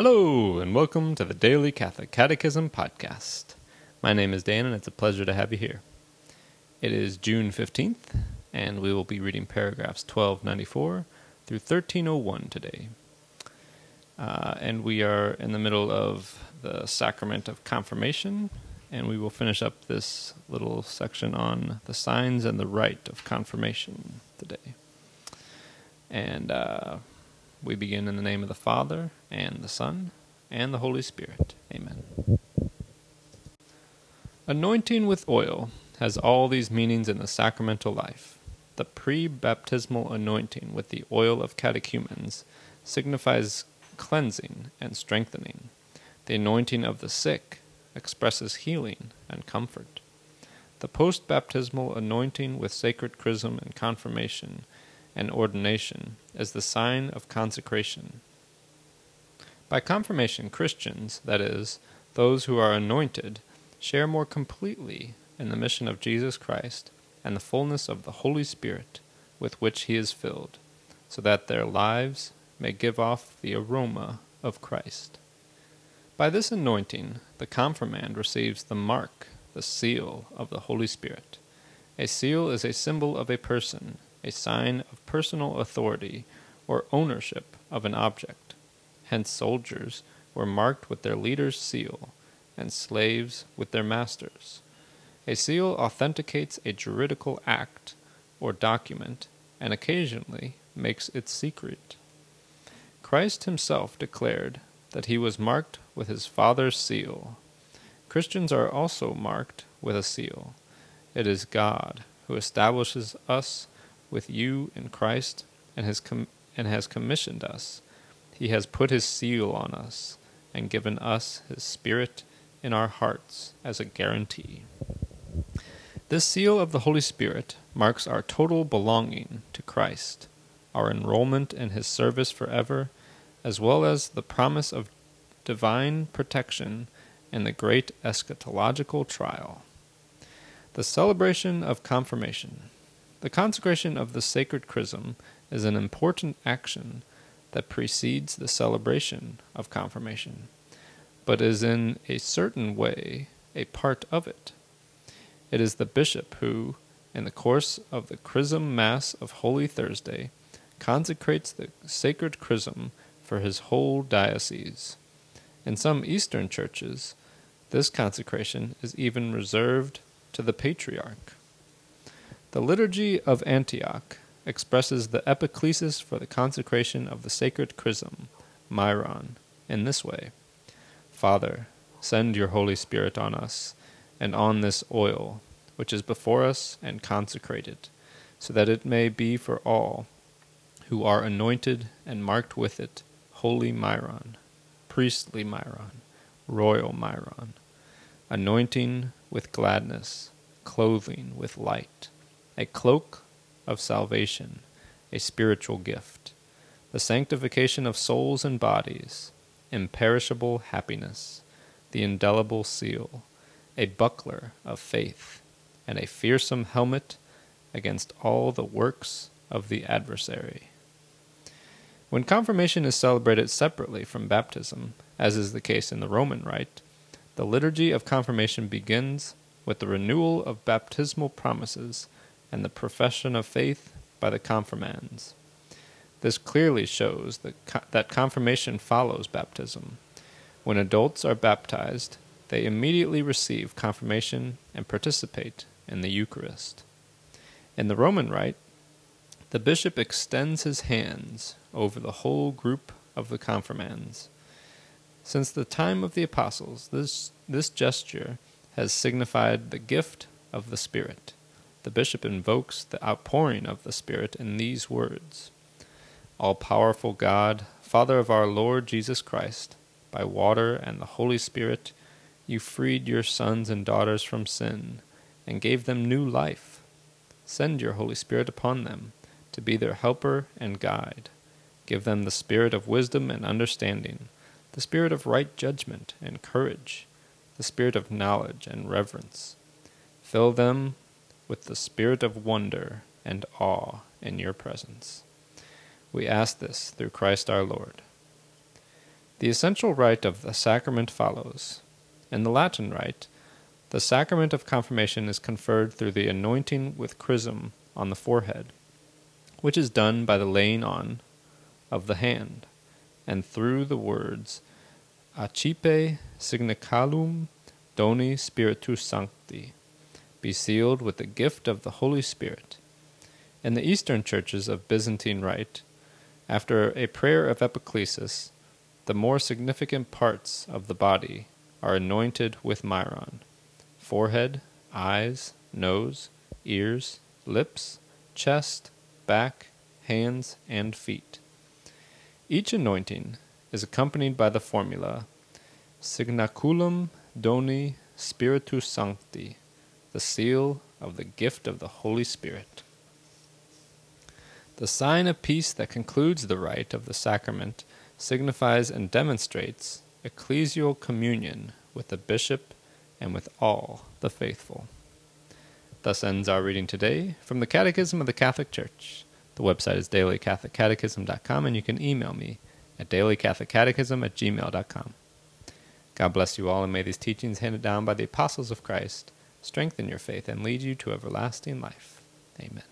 Hello, and welcome to the Daily Catholic Catechism Podcast. My name is Dan, and it's a pleasure to have you here. It is June 15th, and we will be reading paragraphs 1294 through 1301 today. Uh, and we are in the middle of the sacrament of confirmation, and we will finish up this little section on the signs and the rite of confirmation today. And uh, we begin in the name of the Father, and the Son, and the Holy Spirit. Amen. Anointing with oil has all these meanings in the sacramental life. The pre baptismal anointing with the oil of catechumens signifies cleansing and strengthening. The anointing of the sick expresses healing and comfort. The post baptismal anointing with sacred chrism and confirmation and ordination as the sign of consecration. By confirmation, Christians, that is, those who are anointed, share more completely in the mission of Jesus Christ and the fullness of the Holy Spirit with which he is filled, so that their lives may give off the aroma of Christ. By this anointing, the confirmand receives the mark, the seal of the Holy Spirit. A seal is a symbol of a person a sign of personal authority or ownership of an object. Hence, soldiers were marked with their leader's seal, and slaves with their master's. A seal authenticates a juridical act or document, and occasionally makes it secret. Christ himself declared that he was marked with his Father's seal. Christians are also marked with a seal. It is God who establishes us with you in Christ and has, com- and has commissioned us. He has put his seal on us and given us his Spirit in our hearts as a guarantee. This seal of the Holy Spirit marks our total belonging to Christ, our enrollment in his service forever, as well as the promise of divine protection in the great eschatological trial. The celebration of confirmation. The consecration of the sacred chrism is an important action that precedes the celebration of confirmation, but is in a certain way a part of it. It is the bishop who, in the course of the chrism mass of Holy Thursday, consecrates the sacred chrism for his whole diocese. In some Eastern churches, this consecration is even reserved to the patriarch. The Liturgy of Antioch expresses the epiclesis for the consecration of the sacred chrism, Myron, in this way. Father, send your Holy Spirit on us, and on this oil, which is before us and consecrated, so that it may be for all who are anointed and marked with it holy Myron, priestly Myron, royal Myron, anointing with gladness, clothing with light a cloak of salvation, a spiritual gift, the sanctification of souls and bodies, imperishable happiness, the indelible seal, a buckler of faith, and a fearsome helmet against all the works of the adversary. When confirmation is celebrated separately from baptism, as is the case in the Roman rite, the liturgy of confirmation begins with the renewal of baptismal promises and the profession of faith by the confirmands. This clearly shows that, that confirmation follows baptism. When adults are baptized, they immediately receive confirmation and participate in the Eucharist. In the Roman rite, the bishop extends his hands over the whole group of the confirmands. Since the time of the apostles, this, this gesture has signified the gift of the Spirit the bishop invokes the outpouring of the Spirit in these words All powerful God, Father of our Lord Jesus Christ, by water and the Holy Spirit, you freed your sons and daughters from sin and gave them new life. Send your Holy Spirit upon them to be their helper and guide. Give them the spirit of wisdom and understanding, the spirit of right judgment and courage, the spirit of knowledge and reverence. Fill them with the spirit of wonder and awe in your presence. We ask this through Christ our Lord. The essential rite of the sacrament follows. In the Latin rite, the sacrament of confirmation is conferred through the anointing with chrism on the forehead, which is done by the laying on of the hand, and through the words Accipe signaculum doni spiritus sancti, be sealed with the gift of the Holy Spirit. In the Eastern churches of Byzantine Rite, after a prayer of epiclesis, the more significant parts of the body are anointed with myron forehead, eyes, nose, ears, lips, chest, back, hands, and feet. Each anointing is accompanied by the formula Signaculum Doni Spiritus Sancti, the seal of the gift of the Holy Spirit. The sign of peace that concludes the rite of the sacrament signifies and demonstrates ecclesial communion with the bishop and with all the faithful. Thus ends our reading today from the Catechism of the Catholic Church. The website is dailycatholiccatechism.com, and you can email me at dailycatholiccatechism at gmail.com. God bless you all, and may these teachings handed down by the apostles of Christ strengthen your faith and lead you to everlasting life. Amen.